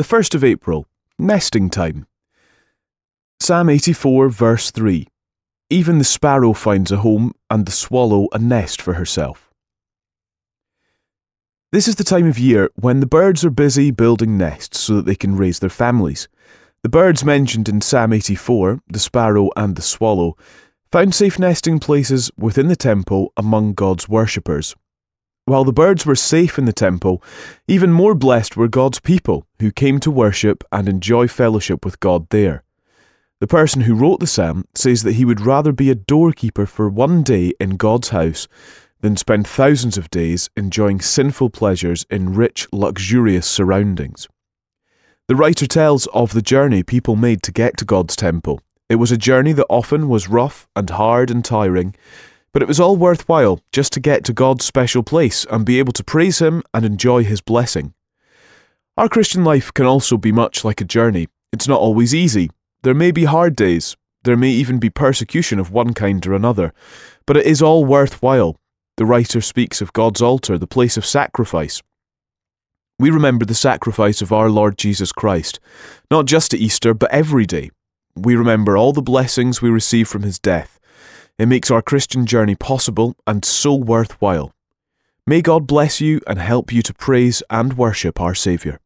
The 1st of April, nesting time. Psalm 84, verse 3 Even the sparrow finds a home, and the swallow a nest for herself. This is the time of year when the birds are busy building nests so that they can raise their families. The birds mentioned in Psalm 84, the sparrow and the swallow, found safe nesting places within the temple among God's worshippers. While the birds were safe in the temple, even more blessed were God's people who came to worship and enjoy fellowship with God there. The person who wrote the psalm says that he would rather be a doorkeeper for one day in God's house than spend thousands of days enjoying sinful pleasures in rich, luxurious surroundings. The writer tells of the journey people made to get to God's temple. It was a journey that often was rough and hard and tiring, but it was all worthwhile just to get to God's special place and be able to praise Him and enjoy His blessing. Our Christian life can also be much like a journey. It's not always easy. There may be hard days. There may even be persecution of one kind or another. But it is all worthwhile. The writer speaks of God's altar, the place of sacrifice. We remember the sacrifice of our Lord Jesus Christ, not just at Easter, but every day. We remember all the blessings we receive from his death it makes our Christian journey possible and so worthwhile. May God bless you and help you to praise and worship our Saviour.